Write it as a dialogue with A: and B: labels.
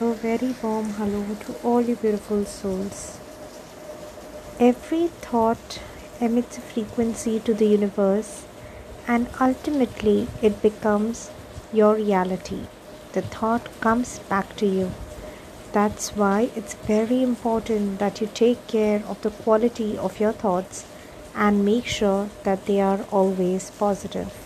A: A very warm hello to all you beautiful souls. Every thought emits a frequency to the universe, and ultimately it becomes your reality. The thought comes back to you. That's why it's very important that you take care of the quality of your thoughts and make sure that they are always positive.